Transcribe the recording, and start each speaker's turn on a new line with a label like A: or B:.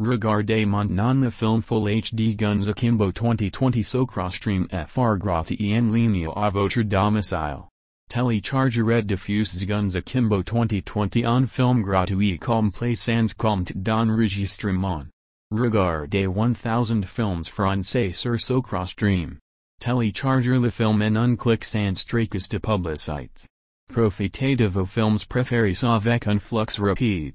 A: Regardez maintenant le film Full HD Guns Akimbo 2020 Sokrostream FR gratis en ligne à votre domicile. Télécharger et diffuse Guns Akimbo 2020 on film gratuit complet sans compte d'enregistrement. Regardez 1000 films français sur Sokrostream. Télécharger le film en un clic sans tracas de publicités. Profitez de vos films préférés avec un flux rapide.